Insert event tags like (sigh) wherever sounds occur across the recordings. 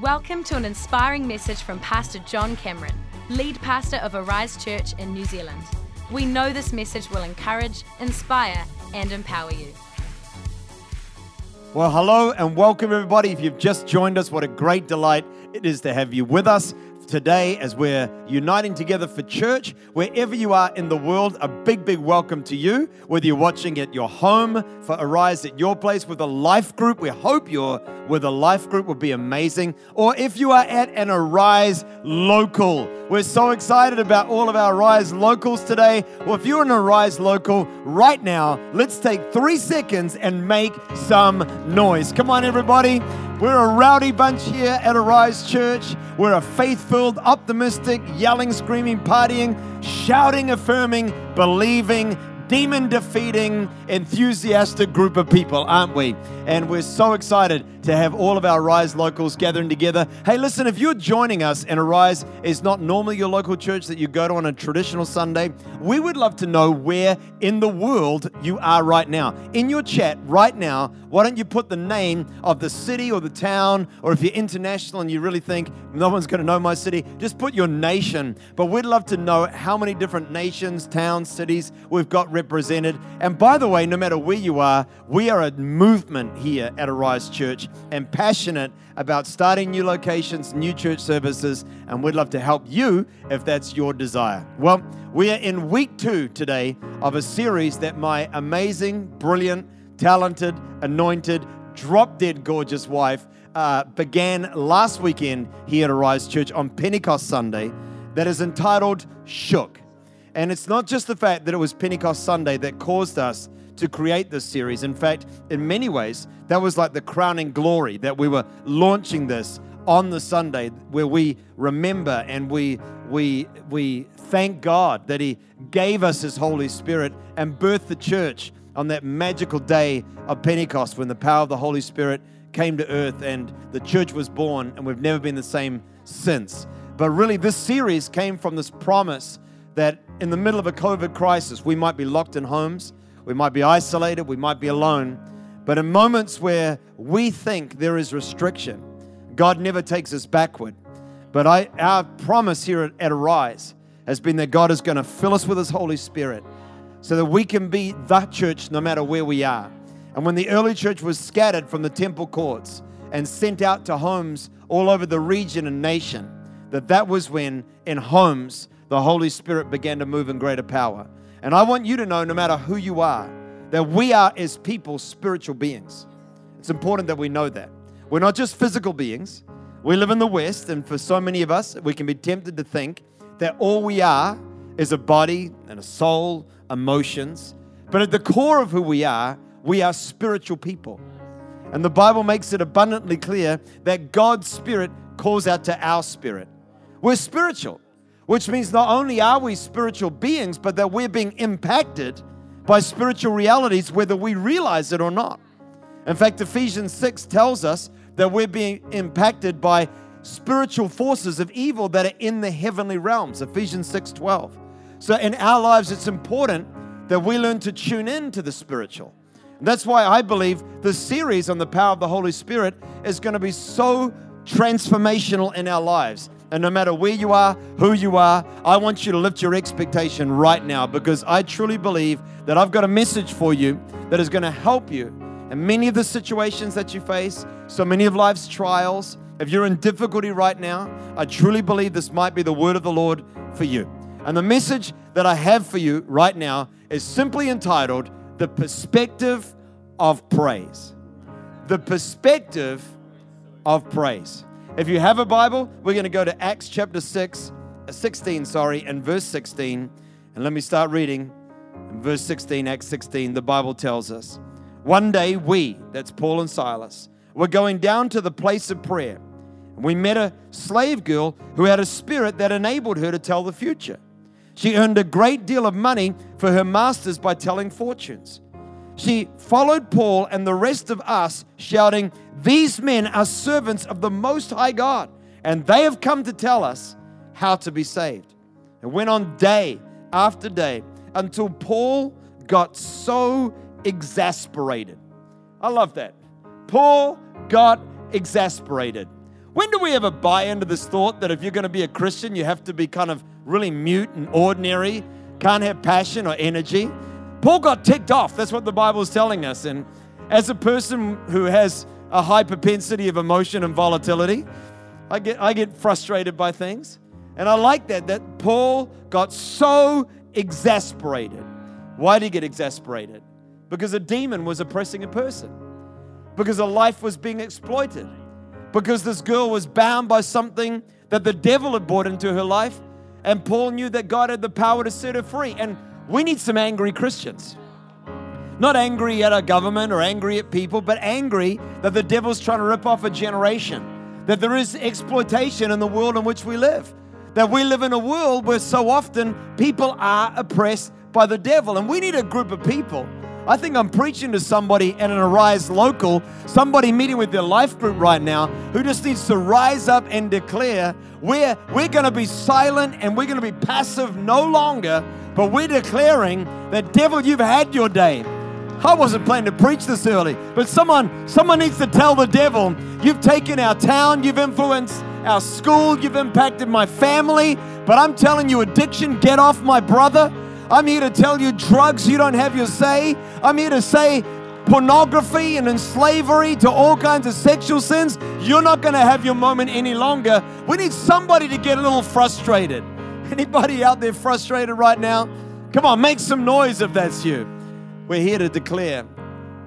Welcome to an inspiring message from Pastor John Cameron, lead pastor of Arise Church in New Zealand. We know this message will encourage, inspire, and empower you. Well, hello and welcome, everybody. If you've just joined us, what a great delight it is to have you with us today as we're uniting together for church. Wherever you are in the world, a big, big welcome to you. Whether you're watching at your home for Arise at your place with a life group, we hope you're with a life group, would be amazing. Or if you are at an Arise local, we're so excited about all of our Rise locals today. Well, if you're in a Rise local right now, let's take three seconds and make some noise. Come on, everybody. We're a rowdy bunch here at Arise Church. We're a faith filled, optimistic, yelling, screaming, partying, shouting, affirming, believing, demon defeating, enthusiastic group of people, aren't we? And we're so excited to have all of our Rise locals gathering together. Hey, listen, if you're joining us and Arise is not normally your local church that you go to on a traditional Sunday, we would love to know where in the world you are right now. In your chat right now, why don't you put the name of the city or the town, or if you're international and you really think no one's going to know my city, just put your nation. But we'd love to know how many different nations, towns, cities we've got represented. And by the way, no matter where you are, we are a movement here at Arise Church and passionate about starting new locations, new church services, and we'd love to help you if that's your desire. Well, we are in week two today of a series that my amazing, brilliant, talented, anointed, drop dead gorgeous wife uh, began last weekend here at Arise Church on Pentecost Sunday that is entitled Shook. And it's not just the fact that it was Pentecost Sunday that caused us to create this series. In fact, in many ways, that was like the crowning glory that we were launching this on the Sunday where we remember and we we we thank God that he gave us his Holy Spirit and birthed the church on that magical day of Pentecost when the power of the Holy Spirit came to earth and the church was born and we've never been the same since. But really this series came from this promise that in the middle of a COVID crisis we might be locked in homes we might be isolated, we might be alone. But in moments where we think there is restriction, God never takes us backward. But I, our promise here at, at Arise has been that God is going to fill us with His Holy Spirit so that we can be the church no matter where we are. And when the early church was scattered from the temple courts and sent out to homes all over the region and nation, that that was when in homes the Holy Spirit began to move in greater power. And I want you to know, no matter who you are, that we are as people spiritual beings. It's important that we know that. We're not just physical beings. We live in the West, and for so many of us, we can be tempted to think that all we are is a body and a soul, emotions. But at the core of who we are, we are spiritual people. And the Bible makes it abundantly clear that God's Spirit calls out to our spirit. We're spiritual which means not only are we spiritual beings, but that we're being impacted by spiritual realities whether we realize it or not. In fact, Ephesians 6 tells us that we're being impacted by spiritual forces of evil that are in the heavenly realms. Ephesians 6:12. So in our lives it's important that we learn to tune in to the spiritual. And that's why I believe the series on the power of the Holy Spirit is going to be so transformational in our lives. And no matter where you are, who you are, I want you to lift your expectation right now because I truly believe that I've got a message for you that is going to help you in many of the situations that you face, so many of life's trials. If you're in difficulty right now, I truly believe this might be the word of the Lord for you. And the message that I have for you right now is simply entitled The Perspective of Praise. The Perspective of Praise. If you have a Bible, we're going to go to Acts chapter 6, uh, 16, sorry, and verse 16. And let me start reading. In verse 16, Acts 16, the Bible tells us One day we, that's Paul and Silas, were going down to the place of prayer. We met a slave girl who had a spirit that enabled her to tell the future. She earned a great deal of money for her masters by telling fortunes. She followed Paul and the rest of us, shouting, These men are servants of the Most High God, and they have come to tell us how to be saved. It went on day after day until Paul got so exasperated. I love that. Paul got exasperated. When do we ever buy into this thought that if you're going to be a Christian, you have to be kind of really mute and ordinary, can't have passion or energy? Paul got ticked off. That's what the Bible is telling us. And as a person who has a high propensity of emotion and volatility, I get, I get frustrated by things. And I like that, that Paul got so exasperated. Why did he get exasperated? Because a demon was oppressing a person, because a life was being exploited because this girl was bound by something that the devil had brought into her life. And Paul knew that God had the power to set her free. And we need some angry Christians. Not angry at our government or angry at people, but angry that the devil's trying to rip off a generation. That there is exploitation in the world in which we live. That we live in a world where so often people are oppressed by the devil. And we need a group of people I think I'm preaching to somebody in an Arise local, somebody meeting with their life group right now who just needs to rise up and declare we're, we're going to be silent and we're going to be passive no longer, but we're declaring that, devil, you've had your day. I wasn't planning to preach this early, but someone, someone needs to tell the devil, you've taken our town, you've influenced our school, you've impacted my family, but I'm telling you, addiction, get off my brother. I'm here to tell you drugs, you don't have your say. I'm here to say pornography and slavery to all kinds of sexual sins. You're not going to have your moment any longer. We need somebody to get a little frustrated. (laughs) Anybody out there frustrated right now? Come on, make some noise if that's you. We're here to declare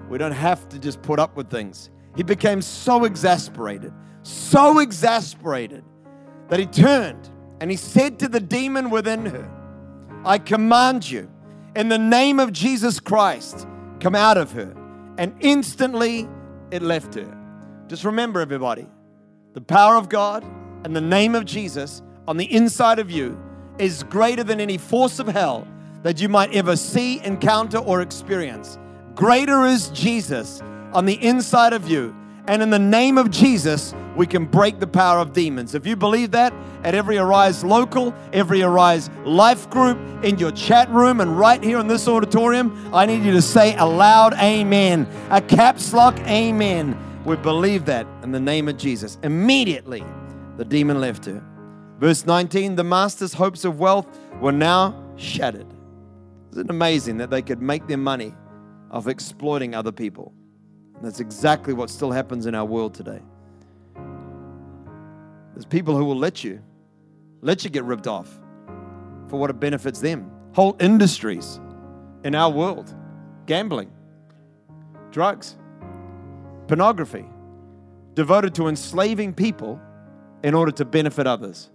we don't have to just put up with things. He became so exasperated, so exasperated that he turned and he said to the demon within her, I command you, in the name of Jesus Christ, come out of her. And instantly it left her. Just remember, everybody, the power of God and the name of Jesus on the inside of you is greater than any force of hell that you might ever see, encounter, or experience. Greater is Jesus on the inside of you and in the name of Jesus, we can break the power of demons. If you believe that at every Arise local, every Arise life group, in your chat room, and right here in this auditorium, I need you to say aloud, amen, a caps lock amen. We believe that in the name of Jesus. Immediately, the demon left her. Verse 19 the master's hopes of wealth were now shattered. Isn't it amazing that they could make their money of exploiting other people? And that's exactly what still happens in our world today. There's people who will let you, let you get ripped off for what it benefits them. Whole industries in our world gambling, drugs, pornography, devoted to enslaving people in order to benefit others.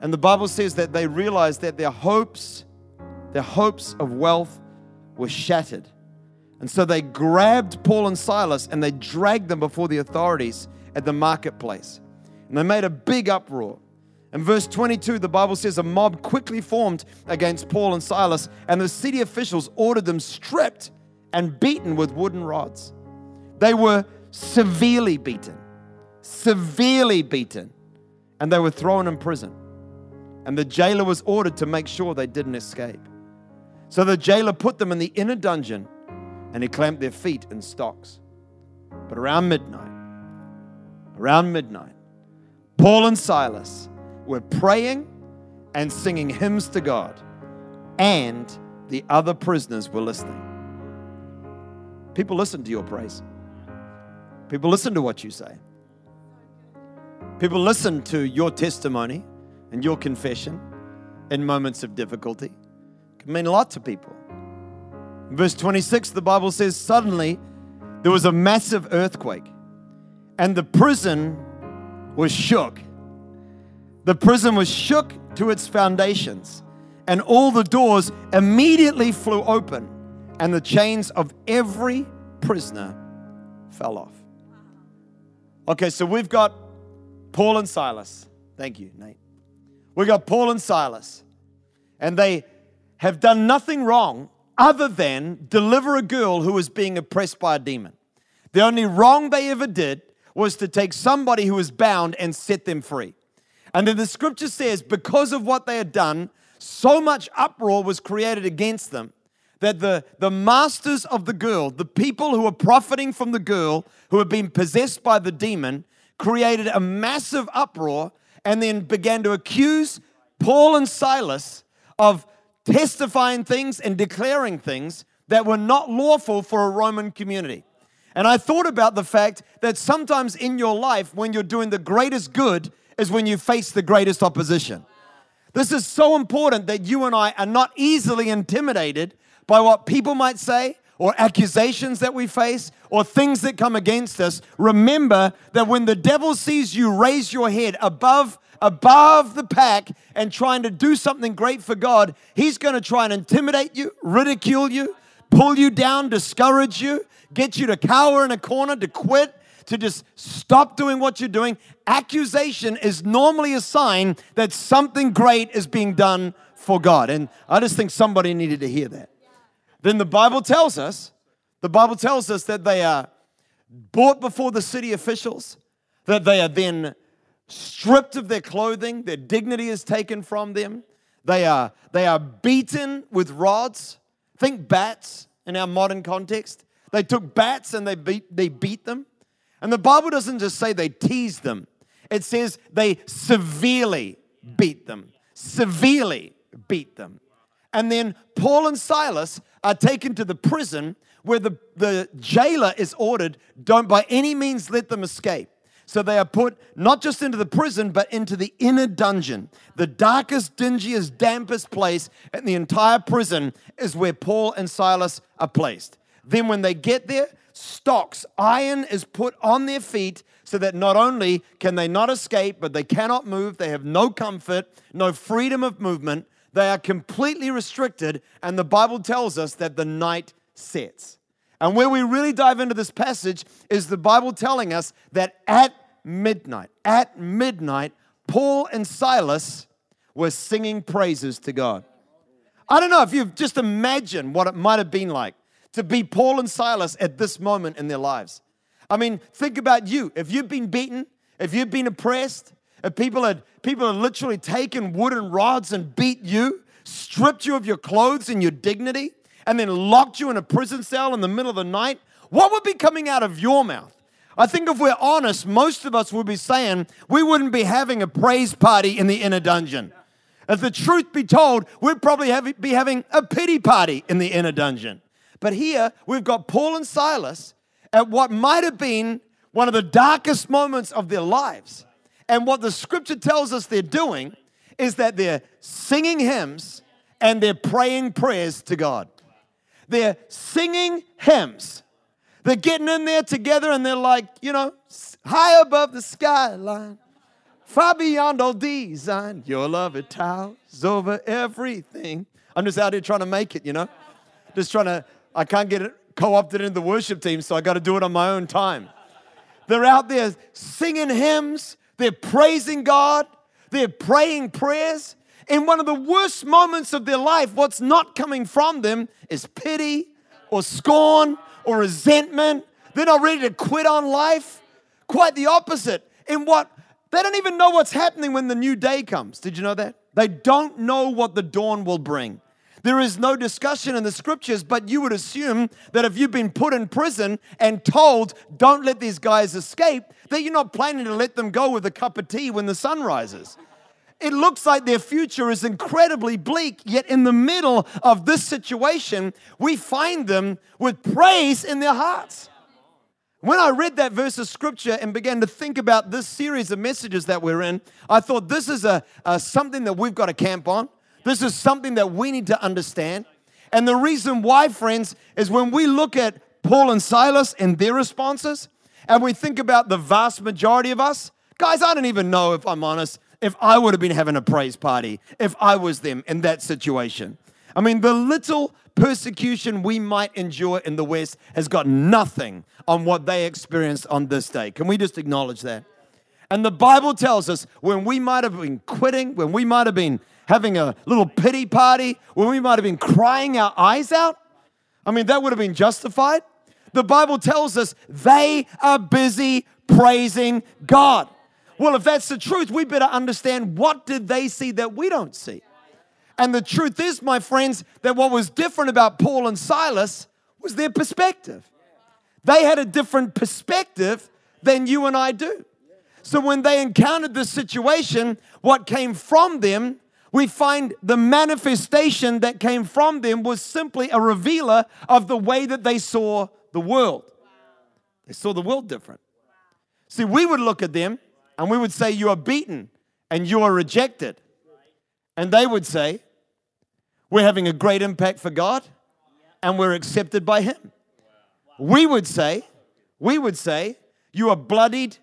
And the Bible says that they realized that their hopes, their hopes of wealth were shattered. And so they grabbed Paul and Silas and they dragged them before the authorities at the marketplace. And they made a big uproar. In verse 22, the Bible says a mob quickly formed against Paul and Silas, and the city officials ordered them stripped and beaten with wooden rods. They were severely beaten, severely beaten, and they were thrown in prison. And the jailer was ordered to make sure they didn't escape. So the jailer put them in the inner dungeon and he clamped their feet in stocks. But around midnight, around midnight, Paul and Silas were praying and singing hymns to God, and the other prisoners were listening. People listen to your praise. People listen to what you say. People listen to your testimony and your confession in moments of difficulty. It can mean a lot to people. Verse 26, the Bible says, Suddenly there was a massive earthquake, and the prison was shook. The prison was shook to its foundations, and all the doors immediately flew open, and the chains of every prisoner fell off. Okay, so we've got Paul and Silas. Thank you, Nate. We've got Paul and Silas, and they have done nothing wrong other than deliver a girl who was being oppressed by a demon. The only wrong they ever did was to take somebody who was bound and set them free. And then the scripture says, because of what they had done, so much uproar was created against them that the, the masters of the girl, the people who were profiting from the girl who had been possessed by the demon, created a massive uproar and then began to accuse Paul and Silas of testifying things and declaring things that were not lawful for a Roman community. And I thought about the fact that sometimes in your life, when you're doing the greatest good, is when you face the greatest opposition. This is so important that you and I are not easily intimidated by what people might say or accusations that we face or things that come against us. Remember that when the devil sees you raise your head above above the pack and trying to do something great for God, he's going to try and intimidate you, ridicule you, pull you down, discourage you, get you to cower in a corner, to quit, to just stop doing what you're doing. Accusation is normally a sign that something great is being done for God. And I just think somebody needed to hear that. Then the Bible tells us, the Bible tells us that they are brought before the city officials, that they are then stripped of their clothing, their dignity is taken from them. They are, they are beaten with rods. Think bats in our modern context. They took bats and they beat, they beat them. And the Bible doesn't just say they teased them, it says they severely beat them. Severely beat them. And then Paul and Silas are taken to the prison where the, the jailer is ordered, don't by any means let them escape. So they are put not just into the prison, but into the inner dungeon. The darkest, dingiest, dampest place in the entire prison is where Paul and Silas are placed. Then, when they get there, stocks, iron is put on their feet so that not only can they not escape, but they cannot move. They have no comfort, no freedom of movement. They are completely restricted. And the Bible tells us that the night sets. And where we really dive into this passage is the Bible telling us that at midnight, at midnight, Paul and Silas were singing praises to God. I don't know if you've just imagined what it might have been like to be Paul and Silas at this moment in their lives. I mean, think about you. If you've been beaten, if you've been oppressed, if people had people had literally taken wooden rods and beat you, stripped you of your clothes and your dignity, and then locked you in a prison cell in the middle of the night, what would be coming out of your mouth? I think if we're honest, most of us would be saying we wouldn't be having a praise party in the inner dungeon. If the truth be told, we'd probably have, be having a pity party in the inner dungeon. But here we've got Paul and Silas at what might have been one of the darkest moments of their lives. And what the scripture tells us they're doing is that they're singing hymns and they're praying prayers to God. They're singing hymns. They're getting in there together and they're like, you know, high above the skyline, far beyond all design, your love it towers over everything. I'm just out here trying to make it, you know, just trying to I can't get it co-opted into the worship team, so I got to do it on my own time. They're out there singing hymns, they're praising God, they're praying prayers. In one of the worst moments of their life, what's not coming from them is pity or scorn or resentment. They're not ready to quit on life. Quite the opposite. In what they don't even know what's happening when the new day comes. Did you know that? They don't know what the dawn will bring. There is no discussion in the scriptures, but you would assume that if you've been put in prison and told, don't let these guys escape, that you're not planning to let them go with a cup of tea when the sun rises. It looks like their future is incredibly bleak, yet in the middle of this situation, we find them with praise in their hearts. When I read that verse of scripture and began to think about this series of messages that we're in, I thought this is a, a something that we've got to camp on. This is something that we need to understand. And the reason why, friends, is when we look at Paul and Silas and their responses, and we think about the vast majority of us, guys, I don't even know if I'm honest, if I would have been having a praise party if I was them in that situation. I mean, the little persecution we might endure in the West has got nothing on what they experienced on this day. Can we just acknowledge that? And the Bible tells us when we might have been quitting, when we might have been having a little pity party, when we might have been crying our eyes out, I mean, that would have been justified. The Bible tells us they are busy praising God. Well, if that's the truth, we better understand what did they see that we don't see. And the truth is, my friends, that what was different about Paul and Silas was their perspective. They had a different perspective than you and I do. So when they encountered this situation, what came from them, we find the manifestation that came from them was simply a revealer of the way that they saw the world. They saw the world different. See, we would look at them and we would say, You are beaten and you are rejected. And they would say, We're having a great impact for God and we're accepted by Him. We would say, We would say, You are bloodied,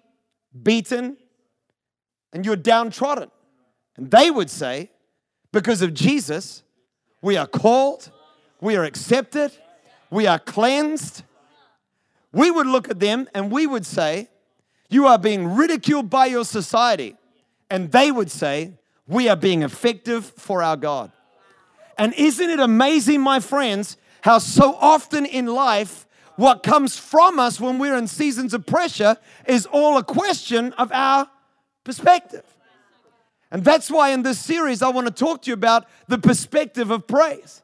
beaten, and you're downtrodden. And they would say, Because of Jesus, we are called, we are accepted, we are cleansed. We would look at them and we would say, You are being ridiculed by your society. And they would say, We are being effective for our God. And isn't it amazing, my friends, how so often in life, what comes from us when we're in seasons of pressure is all a question of our perspective. And that's why in this series, I want to talk to you about the perspective of praise.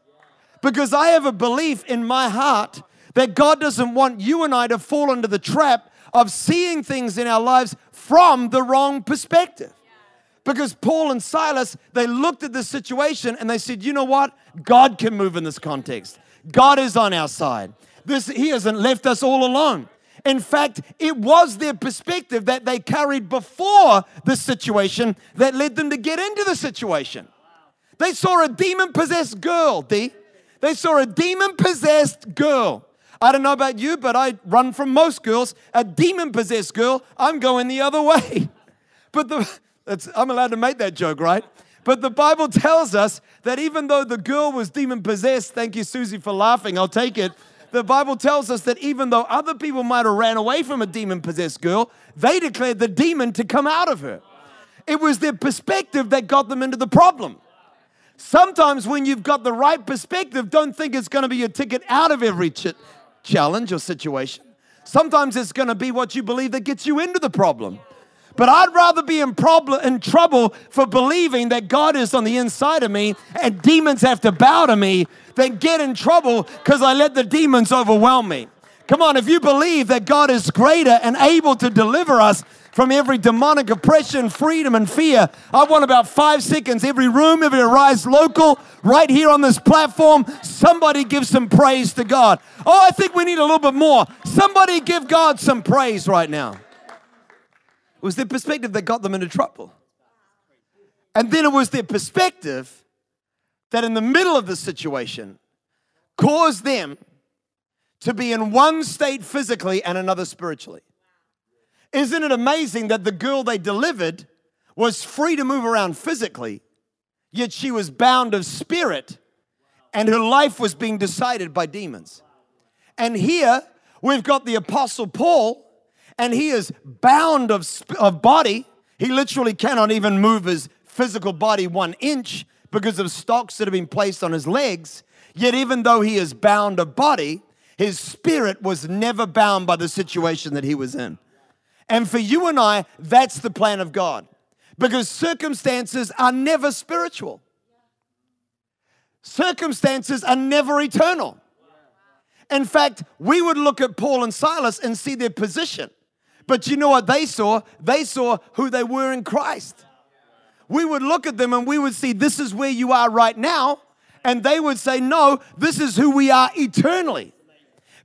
Because I have a belief in my heart that God doesn't want you and I to fall into the trap of seeing things in our lives from the wrong perspective. Because Paul and Silas, they looked at this situation and they said, you know what? God can move in this context. God is on our side. This, he hasn't left us all alone. In fact, it was their perspective that they carried before the situation that led them to get into the situation. They saw a demon possessed girl, D. They saw a demon possessed girl. I don't know about you, but I run from most girls. A demon possessed girl, I'm going the other way. (laughs) But the, I'm allowed to make that joke, right? But the Bible tells us that even though the girl was demon possessed, thank you, Susie, for laughing, I'll take it. The Bible tells us that even though other people might have ran away from a demon possessed girl, they declared the demon to come out of her. It was their perspective that got them into the problem. Sometimes, when you've got the right perspective, don't think it's going to be your ticket out of every ch- challenge or situation. Sometimes it's going to be what you believe that gets you into the problem. But I'd rather be in, problem, in trouble for believing that God is on the inside of me and demons have to bow to me than get in trouble because I let the demons overwhelm me. Come on, if you believe that God is greater and able to deliver us from every demonic oppression, freedom, and fear, I want about five seconds, every room, every Arise local, right here on this platform, somebody give some praise to God. Oh, I think we need a little bit more. Somebody give God some praise right now It was their perspective that got them into trouble. And then it was their perspective that in the middle of the situation caused them to be in one state physically and another spiritually. Isn't it amazing that the girl they delivered was free to move around physically, yet she was bound of spirit and her life was being decided by demons? And here we've got the Apostle Paul and he is bound of, of body. He literally cannot even move his physical body one inch because of stocks that have been placed on his legs. Yet, even though he is bound of body, his spirit was never bound by the situation that he was in. And for you and I, that's the plan of God because circumstances are never spiritual, circumstances are never eternal. In fact, we would look at Paul and Silas and see their position. But you know what they saw? They saw who they were in Christ. We would look at them and we would see, this is where you are right now. And they would say, no, this is who we are eternally.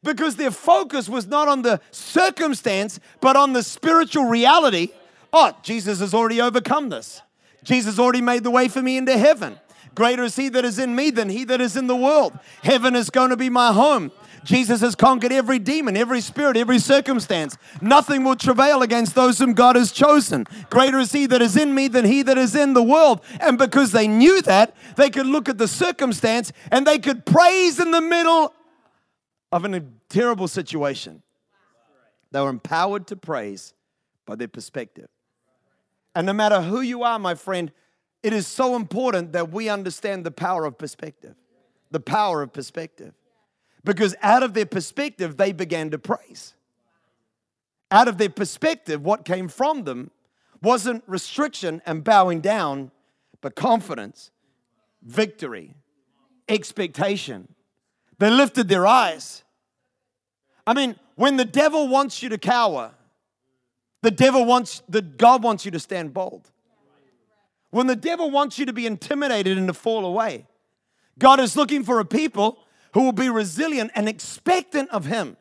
Because their focus was not on the circumstance, but on the spiritual reality. Oh, Jesus has already overcome this. Jesus already made the way for me into heaven. Greater is he that is in me than he that is in the world. Heaven is going to be my home. Jesus has conquered every demon, every spirit, every circumstance. Nothing will travail against those whom God has chosen. Greater is He that is in me than He that is in the world. And because they knew that, they could look at the circumstance and they could praise in the middle of a terrible situation. They were empowered to praise by their perspective. And no matter who you are, my friend, it is so important that we understand the power of perspective. The power of perspective. Because out of their perspective, they began to praise. Out of their perspective, what came from them wasn't restriction and bowing down, but confidence, victory, expectation. They lifted their eyes. I mean, when the devil wants you to cower, The devil wants, the God wants you to stand bold. When the devil wants you to be intimidated and to fall away, God is looking for a people who will be resilient and expectant of Him,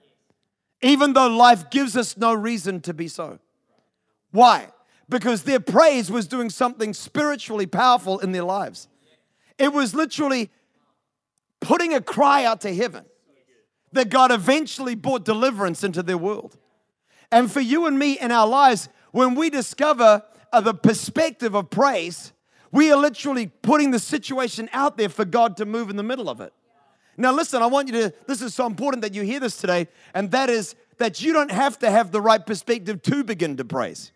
even though life gives us no reason to be so. Why? Because their praise was doing something spiritually powerful in their lives. It was literally putting a cry out to heaven that God eventually brought deliverance into their world. And for you and me in our lives, when we discover uh, the perspective of praise, we are literally putting the situation out there for God to move in the middle of it. Now, listen, I want you to, this is so important that you hear this today, and that is that you don't have to have the right perspective to begin to praise.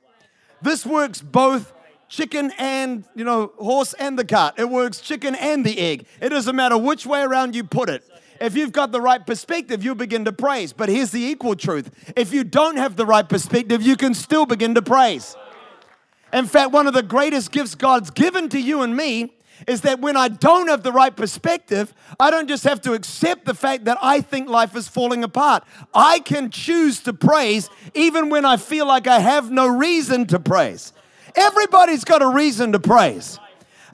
This works both chicken and, you know, horse and the cart. It works chicken and the egg. It doesn't matter which way around you put it. If you've got the right perspective, you'll begin to praise. But here's the equal truth if you don't have the right perspective, you can still begin to praise. In fact, one of the greatest gifts God's given to you and me is that when I don't have the right perspective, I don't just have to accept the fact that I think life is falling apart. I can choose to praise even when I feel like I have no reason to praise. Everybody's got a reason to praise.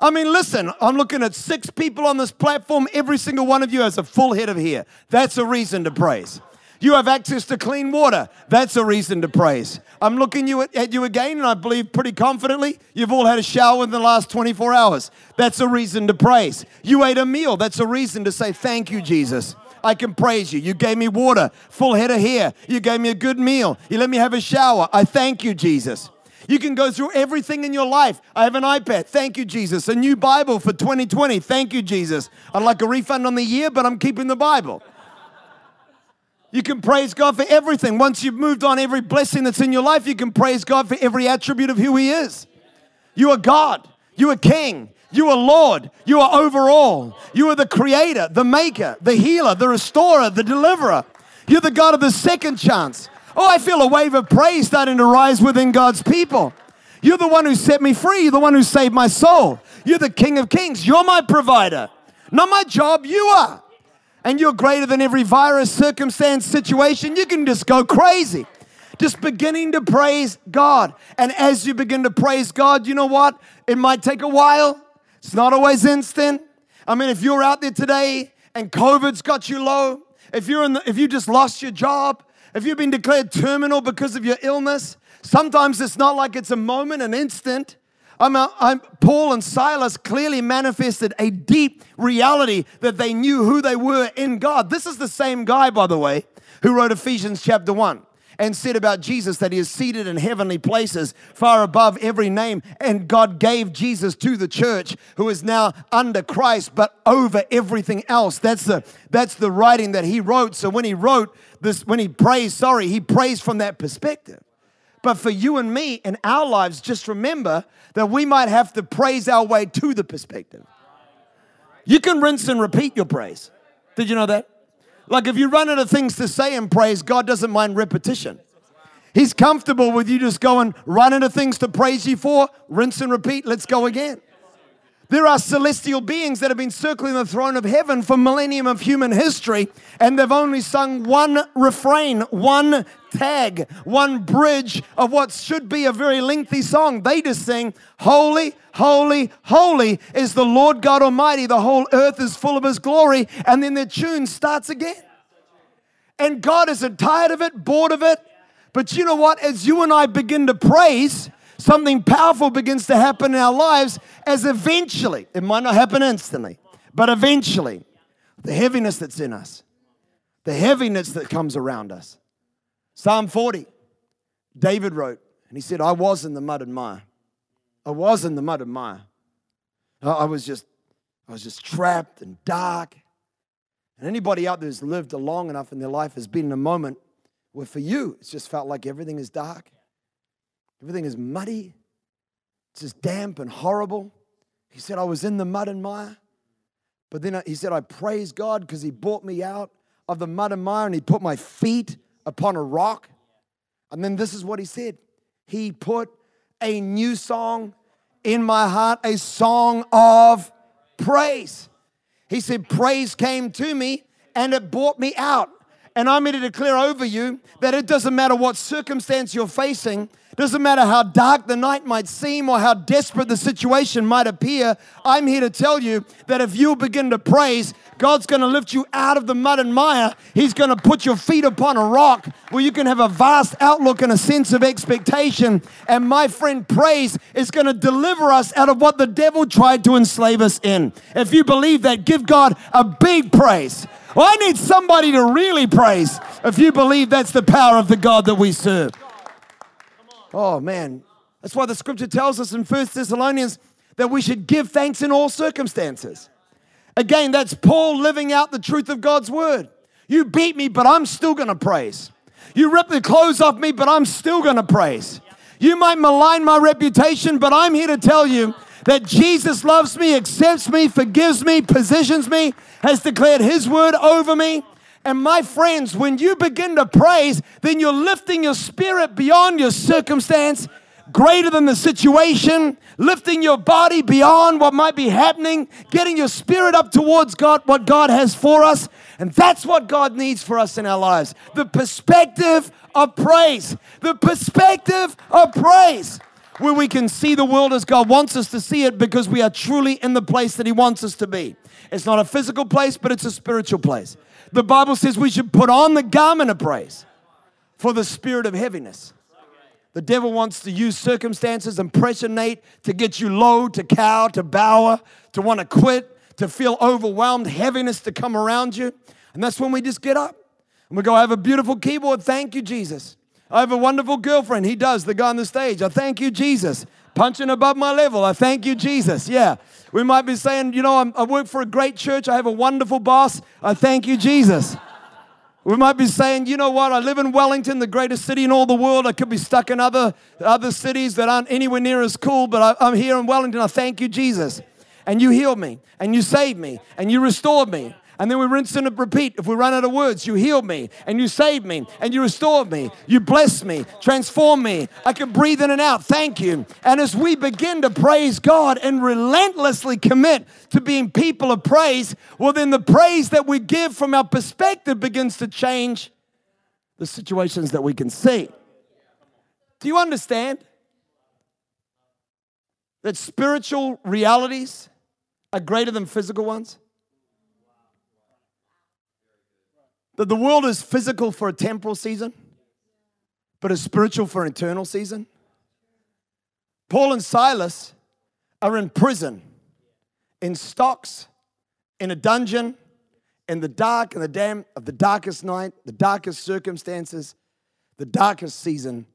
I mean, listen, I'm looking at six people on this platform. Every single one of you has a full head of hair. That's a reason to praise. You have access to clean water. That's a reason to praise. I'm looking you at, at, you again, and I believe pretty confidently you've all had a shower in the last 24 hours. That's a reason to praise. You ate a meal. That's a reason to say, Thank you, Jesus. I can praise you. You gave me water, full head of hair. You gave me a good meal. You let me have a shower. I thank you, Jesus. You can go through everything in your life. I have an iPad. Thank you, Jesus. A new Bible for 2020. Thank you, Jesus. I'd like a refund on the year, but I'm keeping the Bible. You can praise God for everything. Once you've moved on every blessing that's in your life, you can praise God for every attribute of who He is. You are God. You are King. You are Lord. You are overall. You are the creator, the maker, the healer, the restorer, the deliverer. You're the God of the second chance. Oh, I feel a wave of praise starting to rise within God's people. You're the one who set me free. You're the one who saved my soul. You're the King of Kings. You're my provider. Not my job, you are and you're greater than every virus, circumstance, situation, you can just go crazy. Just beginning to praise God. And as you begin to praise God, you know what? It might take a while. It's not always instant. I mean, if you're out there today and COVID's got you low, if you're in the, if you just lost your job, if you've been declared terminal because of your illness, sometimes it's not like it's a moment, an instant. I'm, I'm, Paul and Silas clearly manifested a deep reality that they knew who they were in God. This is the same guy, by the way, who wrote Ephesians chapter 1 and said about Jesus that he is seated in heavenly places far above every name. And God gave Jesus to the church who is now under Christ, but over everything else. That's the, that's the writing that he wrote. So when he wrote this, when he prays, sorry, he prays from that perspective. But for you and me in our lives, just remember that we might have to praise our way to the perspective. You can rinse and repeat your praise. Did you know that? Like if you run out of things to say in praise, God doesn't mind repetition. He's comfortable with you just going, run into things to praise you for, rinse and repeat, let's go again. There are celestial beings that have been circling the throne of heaven for millennium of human history, and they've only sung one refrain, one tag, one bridge of what should be a very lengthy song. They just sing, Holy, holy, holy is the Lord God Almighty. The whole earth is full of His glory. And then their tune starts again. And God isn't tired of it, bored of it. But you know what? As you and I begin to praise, something powerful begins to happen in our lives as eventually, it might not happen instantly, but eventually, the heaviness that's in us, the heaviness that comes around us. Psalm 40, David wrote, and he said, I was in the mud and mire. I was in the mud and mire. I was just, I was just trapped and dark. And anybody out there who's lived long enough in their life has been in a moment where for you, it's just felt like everything is dark. Everything is muddy. It's just damp and horrible. He said, I was in the mud and mire. But then he said, I praise God because he brought me out of the mud and mire and he put my feet upon a rock. And then this is what he said He put a new song in my heart, a song of praise. He said, Praise came to me and it brought me out And I'm here to declare over you that it doesn't matter what circumstance you're facing, doesn't matter how dark the night might seem or how desperate the situation might appear. I'm here to tell you that if you begin to praise, God's going to lift you out of the mud and mire. He's going to put your feet upon a rock where you can have a vast outlook and a sense of expectation. And my friend, praise is going to deliver us out of what the devil tried to enslave us in. If you believe that, give God a big praise. Well, I need somebody to really praise if you believe that's the power of the God that we serve. Oh, man. That's why the scripture tells us in First Thessalonians that we should give thanks in all circumstances. Again, that's Paul living out the truth of God's word. You beat me, but I'm still going to praise. You rip the clothes off me, but I'm still going to praise. You might malign my reputation, but I'm here to tell you that Jesus loves me, accepts me, forgives me, positions me, has declared his word over me. And my friends, when you begin to praise, then you're lifting your spirit beyond your circumstance, greater than the situation, lifting your body beyond what might be happening, getting your spirit up towards God, what God has for us. And that's what God needs for us in our lives the perspective of praise. The perspective of praise. Where we can see the world as God wants us to see it because we are truly in the place that He wants us to be. It's not a physical place, but it's a spiritual place. The Bible says we should put on the garment of praise for the spirit of heaviness. The devil wants to use circumstances and pressure, Nate, to get you low, to cow, to bow, to want to quit, to feel overwhelmed, heaviness to come around you. And that's when we just get up and we go, I have a beautiful keyboard. Thank you, Jesus. I have a wonderful girlfriend. He does, the guy on the stage. I thank you, Jesus. Punching above my level. I thank you, Jesus. Yeah. We might be saying, you know, I'm, i work for a great church. I have a wonderful boss. I thank you, Jesus. We might be saying, you know what, I live in Wellington, the greatest city in all the world. I could be stuck in other, other cities that aren't anywhere near as cool, but I, I'm here in Wellington. I thank you, Jesus. And you healed me, and you saved me, and you restored me, and then we rinse and repeat. If we run out of words, you healed me and you saved me and you restored me. You blessed me, transformed me. I can breathe in and out. Thank you. And as we begin to praise God and relentlessly commit to being people of praise, well, then the praise that we give from our perspective begins to change the situations that we can see. Do you understand that spiritual realities are greater than physical ones? That the world is physical for a temporal season, but is spiritual for an eternal season. Paul and Silas are in prison, in stocks, in a dungeon, in the dark and the damp of the darkest night, the darkest circumstances, the darkest season,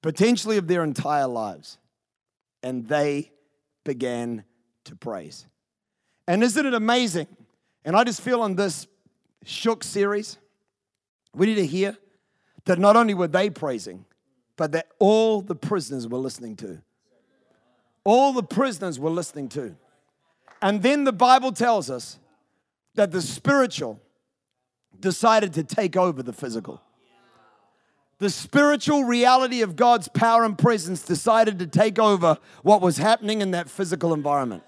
potentially of their entire lives. And they began to praise. And isn't it amazing? And I just feel on this Shook series, we need to hear that not only were they praising, but that all the prisoners were listening to. All the prisoners were listening to. And then the Bible tells us that the spiritual decided to take over the physical. The spiritual reality of God's power and presence decided to take over what was happening in that physical environment.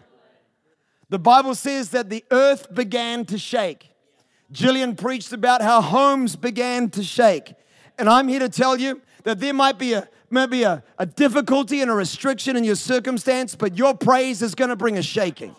The Bible says that the earth began to shake. Jillian preached about how homes began to shake. And I'm here to tell you that there might be a maybe a, a difficulty and a restriction in your circumstance, but your praise is going to bring a shaking.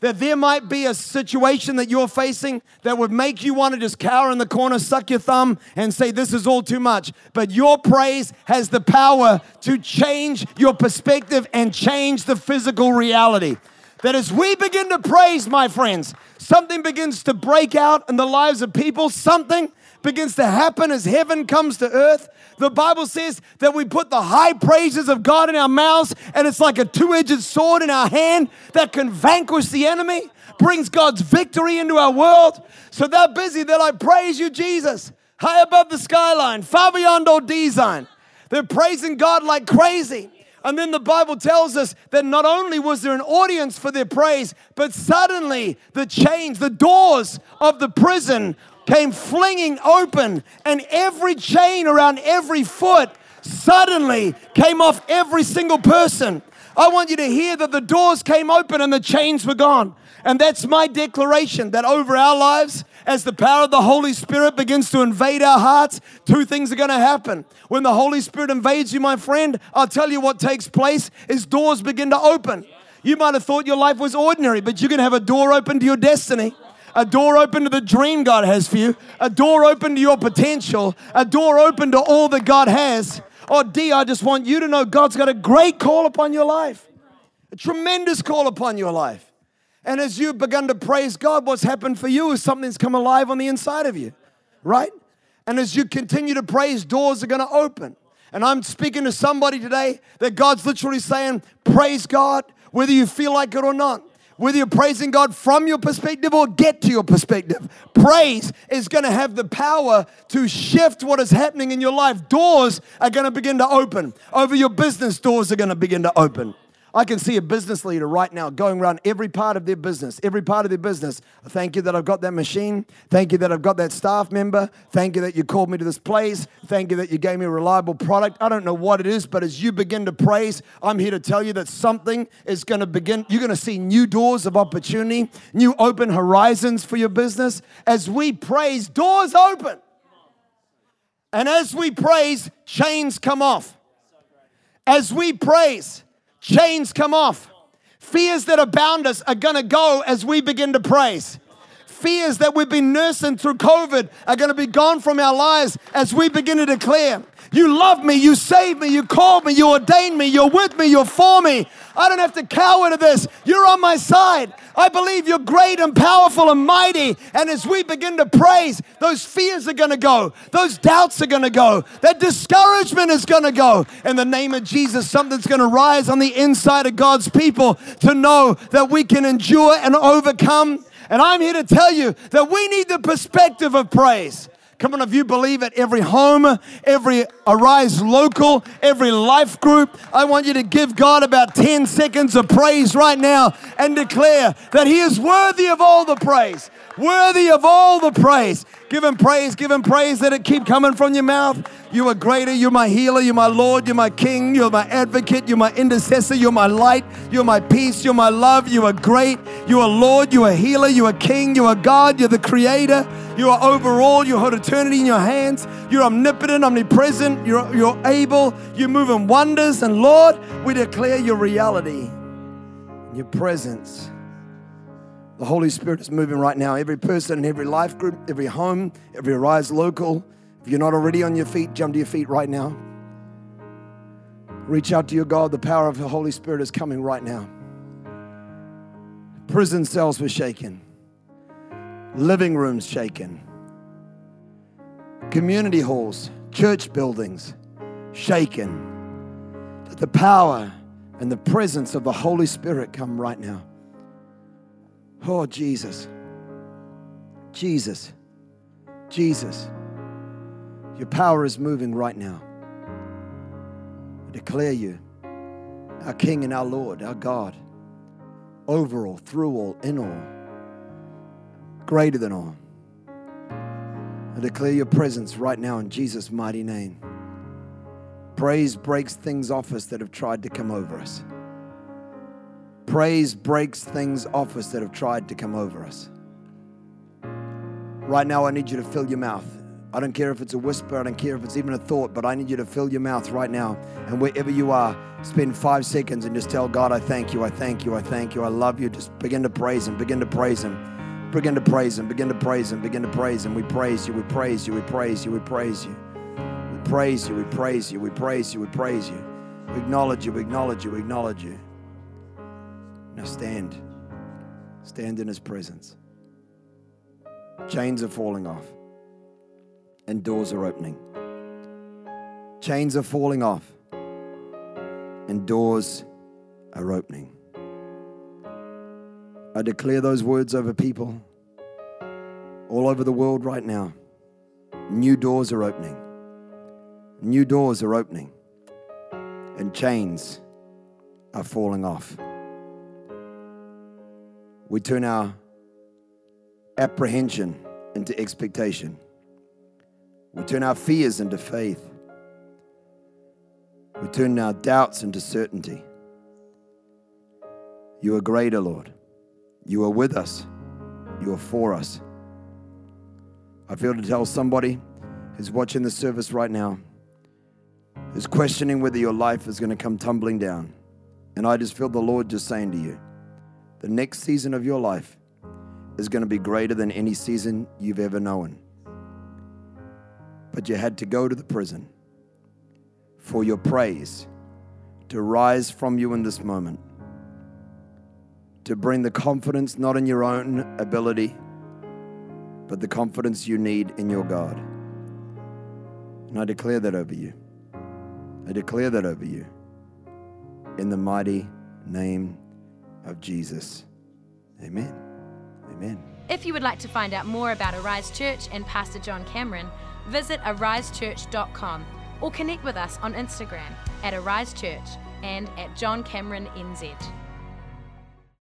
That there might be a situation that you're facing that would make you want to just cower in the corner, suck your thumb, and say, This is all too much. But your praise has the power to change your perspective and change the physical reality. That as we begin to praise, my friends, something begins to break out in the lives of people, something begins to happen as heaven comes to earth. The Bible says that we put the high praises of God in our mouths, and it's like a two edged sword in our hand that can vanquish the enemy, brings God's victory into our world. So they're busy, they're like, Praise you, Jesus, high above the skyline, far beyond all design. They're praising God like crazy. And then the Bible tells us that not only was there an audience for their praise, but suddenly the chains, the doors of the prison came flinging open, and every chain around every foot suddenly came off every single person. I want you to hear that the doors came open and the chains were gone. And that's my declaration that over our lives, as the power of the Holy Spirit begins to invade our hearts, two things are going to happen. When the Holy Spirit invades you, my friend, I'll tell you what takes place is doors begin to open. You might have thought your life was ordinary, but you're going to have a door open to your destiny a door open to the dream God has for you, a door open to your potential, a door open to all that God has. Oh, D, I just want you to know God's got a great call upon your life, a tremendous call upon your life. And as you've begun to praise God, what's happened for you is something's come alive on the inside of you, right? And as you continue to praise, doors are going to open. And I'm speaking to somebody today that God's literally saying, Praise God, whether you feel like it or not. Whether you're praising God from your perspective or get to your perspective, praise is going to have the power to shift what is happening in your life. Doors are going to begin to open. Over your business, doors are going to begin to open. I can see a business leader right now going around every part of their business, every part of their business. Thank you that I've got that machine. Thank you that I've got that staff member. Thank you that you called me to this place. Thank you that you gave me a reliable product. I don't know what it is, but as you begin to praise, I'm here to tell you that something is going to begin. You're going to see new doors of opportunity, new open horizons for your business. As we praise, doors open. And as we praise, chains come off. As we praise, Chains come off. Fears that abound us are going to go as we begin to praise. Fears that we've been nursing through COVID are going to be gone from our lives as we begin to declare you love me. You saved me. You called me. You ordained me. You're with me. You're for me. I don't have to cower to this. You're on my side. I believe you're great and powerful and mighty. And as we begin to praise, those fears are going to go. Those doubts are going to go. That discouragement is going to go. In the name of Jesus, something's going to rise on the inside of God's people to know that we can endure and overcome. And I'm here to tell you that we need the perspective of praise. Come on, if you believe it, every home, every Arise local, every life group, I want you to give God about 10 seconds of praise right now and declare that He is worthy of all the praise. Worthy of all the praise. Give him praise, give him praise. Let it keep coming from your mouth. You are greater. You're my healer. You're my Lord. You're my King. You're my advocate. You're my intercessor. You're my light. You're my peace. You're my love. You are great. You are Lord. You are healer. You are King. You are God. You're the creator. You are overall. You hold eternity in your hands. You're omnipotent, omnipresent. You're, you're able. You're moving wonders. And Lord, we declare your reality, your presence. The Holy Spirit is moving right now. Every person in every life group, every home, every Arise local. If you're not already on your feet, jump to your feet right now. Reach out to your God. The power of the Holy Spirit is coming right now. Prison cells were shaken, living rooms shaken, community halls, church buildings shaken. That the power and the presence of the Holy Spirit come right now. Oh, Jesus. Jesus. Jesus. Your power is moving right now. I declare you, our King and our Lord, our God, over all, through all, in all, greater than all. I declare your presence right now in Jesus' mighty name. Praise breaks things off us that have tried to come over us. Praise breaks things off us that have tried to come over us. Right now, I need you to fill your mouth. I don't care if it's a whisper, I don't care if it's even a thought, but I need you to fill your mouth right now. And wherever you are, spend five seconds and just tell God, I thank you, I thank you, I thank you, I love you. Just begin to praise Him, begin to praise Him, begin to praise Him, begin to praise Him, begin to praise Him. We praise you, we praise you, we praise you, we praise you. We praise you, we praise you, we praise you, we praise you. We acknowledge you, we acknowledge you, we acknowledge you. Now stand. Stand in his presence. Chains are falling off and doors are opening. Chains are falling off and doors are opening. I declare those words over people all over the world right now. New doors are opening. New doors are opening. And chains are falling off. We turn our apprehension into expectation. We turn our fears into faith. We turn our doubts into certainty. You are greater, Lord. You are with us. You are for us. I feel to tell somebody who's watching the service right now, who's questioning whether your life is going to come tumbling down. And I just feel the Lord just saying to you, the next season of your life is going to be greater than any season you've ever known. But you had to go to the prison for your praise to rise from you in this moment, to bring the confidence not in your own ability, but the confidence you need in your God. And I declare that over you. I declare that over you in the mighty name of Jesus. Amen. Amen. If you would like to find out more about Arise Church and Pastor John Cameron, visit arisechurch.com or connect with us on Instagram at Arise Church and at John Cameron NZ.